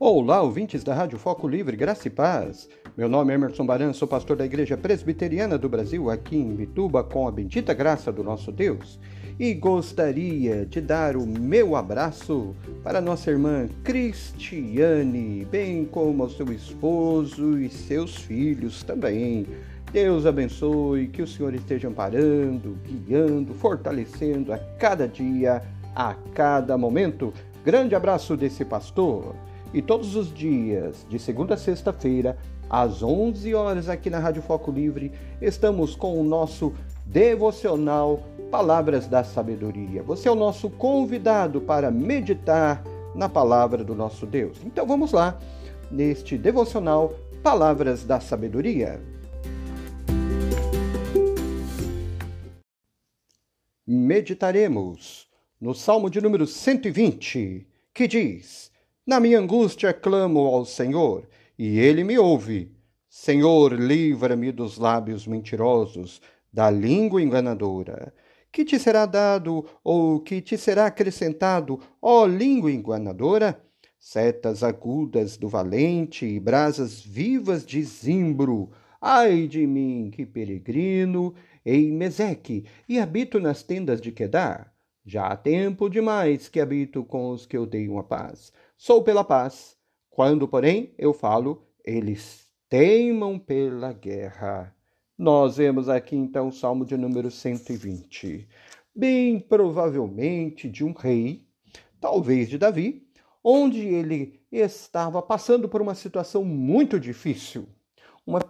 Olá, ouvintes da Rádio Foco Livre, Graça e Paz. Meu nome é Emerson Baran, sou pastor da Igreja Presbiteriana do Brasil, aqui em Bituba, com a bendita graça do nosso Deus. E gostaria de dar o meu abraço para nossa irmã Cristiane, bem como ao seu esposo e seus filhos também. Deus abençoe, que o Senhor esteja amparando, guiando, fortalecendo a cada dia, a cada momento. Grande abraço desse pastor. E todos os dias, de segunda a sexta-feira, às 11 horas aqui na Rádio Foco Livre, estamos com o nosso devocional Palavras da Sabedoria. Você é o nosso convidado para meditar na palavra do nosso Deus. Então vamos lá, neste devocional Palavras da Sabedoria. Meditaremos no Salmo de número 120, que diz: na minha angústia clamo ao Senhor, e ele me ouve. Senhor, livra-me dos lábios mentirosos, da língua enganadora. Que te será dado ou que te será acrescentado, ó língua enganadora? Setas agudas do valente e brasas vivas de zimbro. Ai de mim, que peregrino em Meseque e habito nas tendas de Quedar. Já há tempo demais que habito com os que odeiam a paz sou pela paz. Quando, porém, eu falo, eles teimam pela guerra. Nós vemos aqui então o Salmo de número 120. Bem provavelmente de um rei, talvez de Davi, onde ele estava passando por uma situação muito difícil. Uma,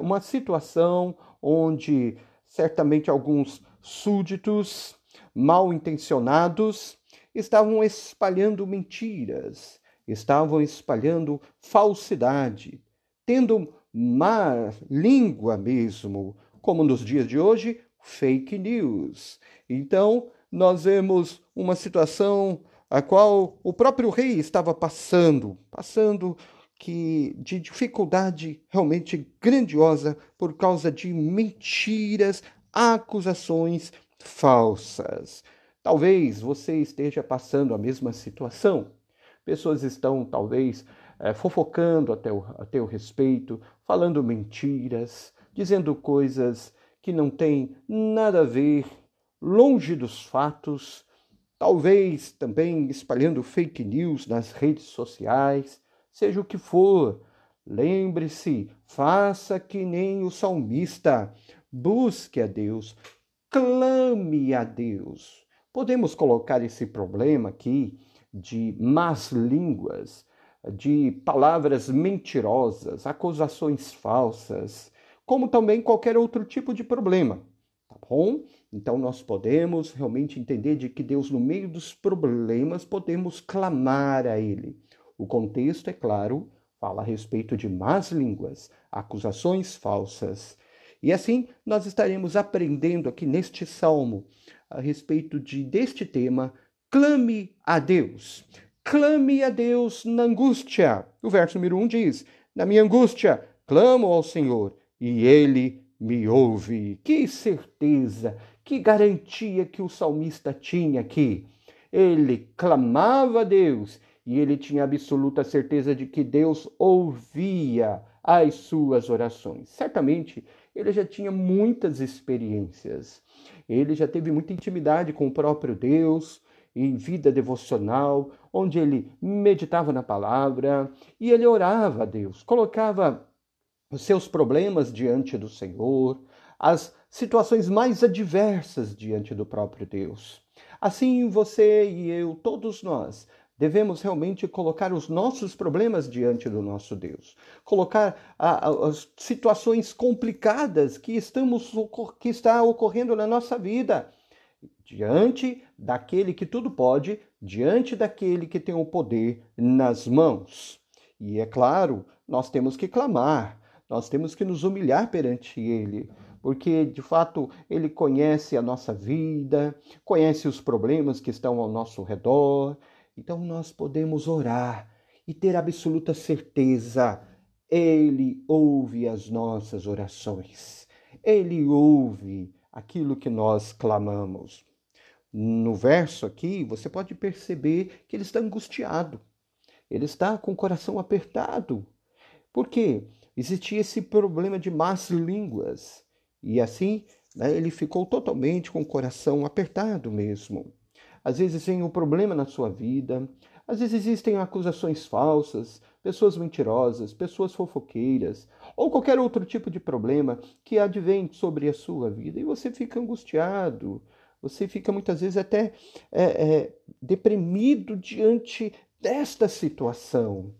uma situação onde certamente alguns súditos mal intencionados estavam espalhando mentiras, estavam espalhando falsidade, tendo má língua mesmo, como nos dias de hoje, fake news. Então, nós vemos uma situação a qual o próprio rei estava passando, passando que de dificuldade realmente grandiosa por causa de mentiras, acusações falsas. Talvez você esteja passando a mesma situação. Pessoas estão, talvez, é, fofocando a teu, a teu respeito, falando mentiras, dizendo coisas que não têm nada a ver, longe dos fatos, talvez também espalhando fake news nas redes sociais, seja o que for. Lembre-se, faça que nem o salmista, busque a Deus, clame a Deus. Podemos colocar esse problema aqui de más línguas, de palavras mentirosas, acusações falsas, como também qualquer outro tipo de problema, tá bom? Então nós podemos realmente entender de que Deus no meio dos problemas podemos clamar a ele. O contexto, é claro, fala a respeito de más línguas, acusações falsas. E assim nós estaremos aprendendo aqui neste salmo a respeito de deste tema, clame a Deus. Clame a Deus na angústia. O verso número 1 diz: Na minha angústia, clamo ao Senhor e ele me ouve. Que certeza, que garantia que o salmista tinha aqui. Ele clamava a Deus e ele tinha absoluta certeza de que Deus ouvia as suas orações. Certamente ele já tinha muitas experiências. Ele já teve muita intimidade com o próprio Deus, em vida devocional, onde ele meditava na palavra e ele orava a Deus, colocava os seus problemas diante do Senhor, as situações mais adversas diante do próprio Deus. Assim você e eu, todos nós, Devemos realmente colocar os nossos problemas diante do nosso Deus, colocar as situações complicadas que estamos que está ocorrendo na nossa vida diante daquele que tudo pode, diante daquele que tem o poder nas mãos. E é claro, nós temos que clamar, nós temos que nos humilhar perante ele, porque de fato ele conhece a nossa vida, conhece os problemas que estão ao nosso redor, então nós podemos orar e ter absoluta certeza, Ele ouve as nossas orações, Ele ouve aquilo que nós clamamos. No verso aqui, você pode perceber que ele está angustiado, ele está com o coração apertado. Por quê? Existia esse problema de más línguas. E assim, né, ele ficou totalmente com o coração apertado mesmo. Às vezes tem um problema na sua vida, às vezes existem acusações falsas, pessoas mentirosas, pessoas fofoqueiras, ou qualquer outro tipo de problema que advém sobre a sua vida e você fica angustiado, você fica muitas vezes até é, é, deprimido diante desta situação.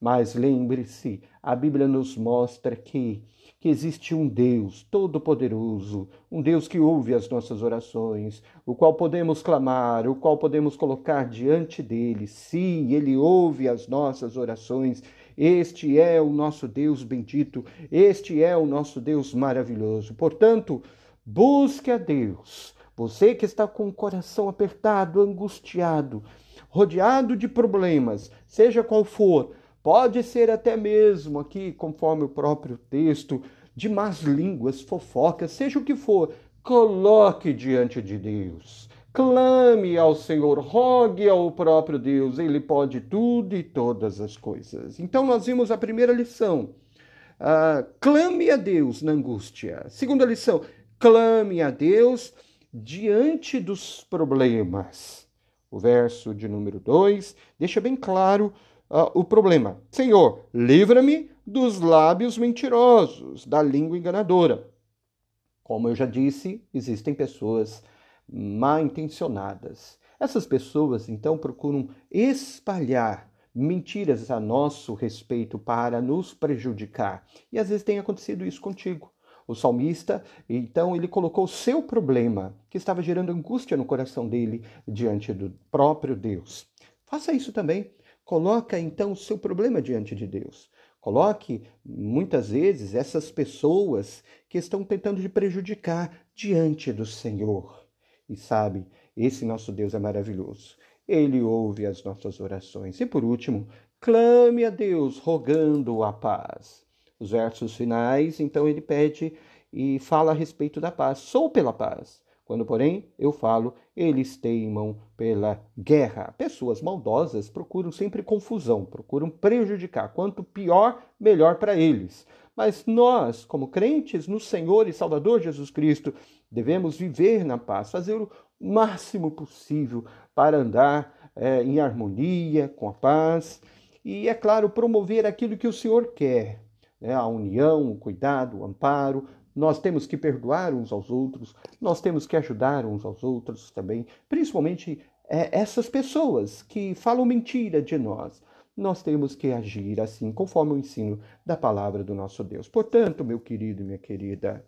Mas lembre-se, a Bíblia nos mostra que, que existe um Deus todo-poderoso, um Deus que ouve as nossas orações, o qual podemos clamar, o qual podemos colocar diante dele. Sim, ele ouve as nossas orações. Este é o nosso Deus bendito, este é o nosso Deus maravilhoso. Portanto, busque a Deus. Você que está com o coração apertado, angustiado, rodeado de problemas, seja qual for, pode ser até mesmo aqui, conforme o próprio texto, de más línguas, fofocas, seja o que for, coloque diante de Deus. Clame ao Senhor, rogue ao próprio Deus, Ele pode tudo e todas as coisas. Então, nós vimos a primeira lição. Uh, clame a Deus na angústia. Segunda lição, clame a Deus diante dos problemas. O verso de número 2 deixa bem claro uh, o problema. Senhor, livra-me dos lábios mentirosos, da língua enganadora. Como eu já disse, existem pessoas mal intencionadas. Essas pessoas então procuram espalhar mentiras a nosso respeito para nos prejudicar. E às vezes tem acontecido isso contigo o salmista, então ele colocou o seu problema, que estava gerando angústia no coração dele diante do próprio Deus. Faça isso também. Coloca então o seu problema diante de Deus. Coloque muitas vezes essas pessoas que estão tentando te prejudicar diante do Senhor. E sabe, esse nosso Deus é maravilhoso. Ele ouve as nossas orações. E por último, clame a Deus rogando a paz os versos finais, então ele pede e fala a respeito da paz. Sou pela paz. Quando, porém, eu falo, eles teimam pela guerra. Pessoas maldosas procuram sempre confusão, procuram prejudicar. Quanto pior, melhor para eles. Mas nós, como crentes no Senhor e Salvador Jesus Cristo, devemos viver na paz, fazer o máximo possível para andar é, em harmonia com a paz e, é claro, promover aquilo que o Senhor quer né, a união, o cuidado, o amparo. Nós temos que perdoar uns aos outros, nós temos que ajudar uns aos outros também, principalmente é, essas pessoas que falam mentira de nós. Nós temos que agir assim, conforme o ensino da palavra do nosso Deus. Portanto, meu querido e minha querida,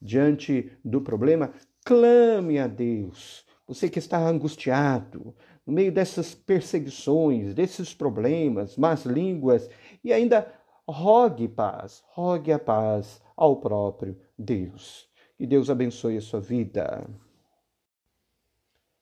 diante do problema, clame a Deus. Você que está angustiado, no meio dessas perseguições, desses problemas, más línguas, e ainda rogue paz, rogue a paz ao próprio Deus. Que Deus abençoe a sua vida.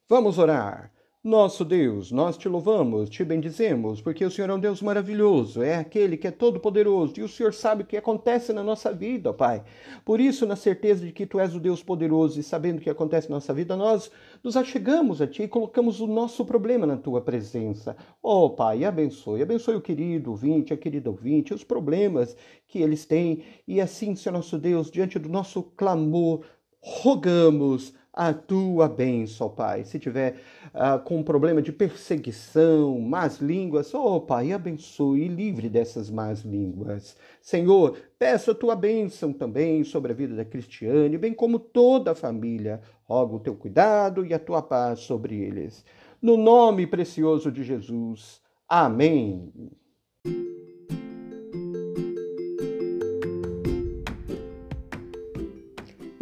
Vamos orar. Nosso Deus, nós te louvamos, te bendizemos, porque o Senhor é um Deus maravilhoso, é aquele que é todo-poderoso e o Senhor sabe o que acontece na nossa vida, Pai. Por isso, na certeza de que Tu és o Deus poderoso e sabendo o que acontece na nossa vida, nós nos achegamos a Ti e colocamos o nosso problema na Tua presença. Oh, Pai, abençoe, abençoe o querido ouvinte, a querida ouvinte, os problemas que eles têm e assim, Senhor nosso Deus, diante do nosso clamor, rogamos a tua bênção, Pai. Se tiver uh, com problema de perseguição, más línguas, oh Pai, abençoe e livre dessas más línguas. Senhor, peço a tua bênção também sobre a vida da Cristiane, bem como toda a família. Rogo o teu cuidado e a tua paz sobre eles. No nome precioso de Jesus. Amém.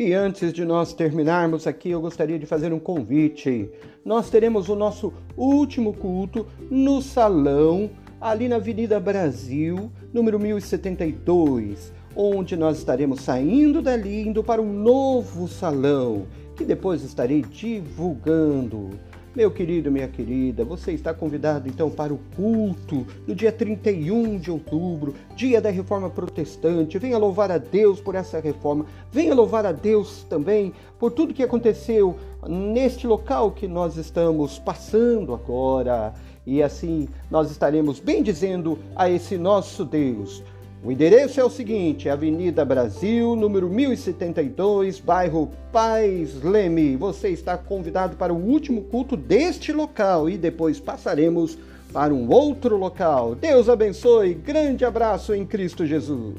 E antes de nós terminarmos aqui, eu gostaria de fazer um convite. Nós teremos o nosso último culto no salão, ali na Avenida Brasil, número 1072, onde nós estaremos saindo dali indo para um novo salão, que depois estarei divulgando. Meu querido, minha querida, você está convidado então para o culto no dia 31 de outubro, dia da reforma protestante. Venha louvar a Deus por essa reforma. Venha louvar a Deus também por tudo que aconteceu neste local que nós estamos passando agora. E assim nós estaremos bem dizendo a esse nosso Deus. O endereço é o seguinte: Avenida Brasil, número 1072, bairro Paz Leme. Você está convidado para o último culto deste local e depois passaremos para um outro local. Deus abençoe. Grande abraço em Cristo Jesus.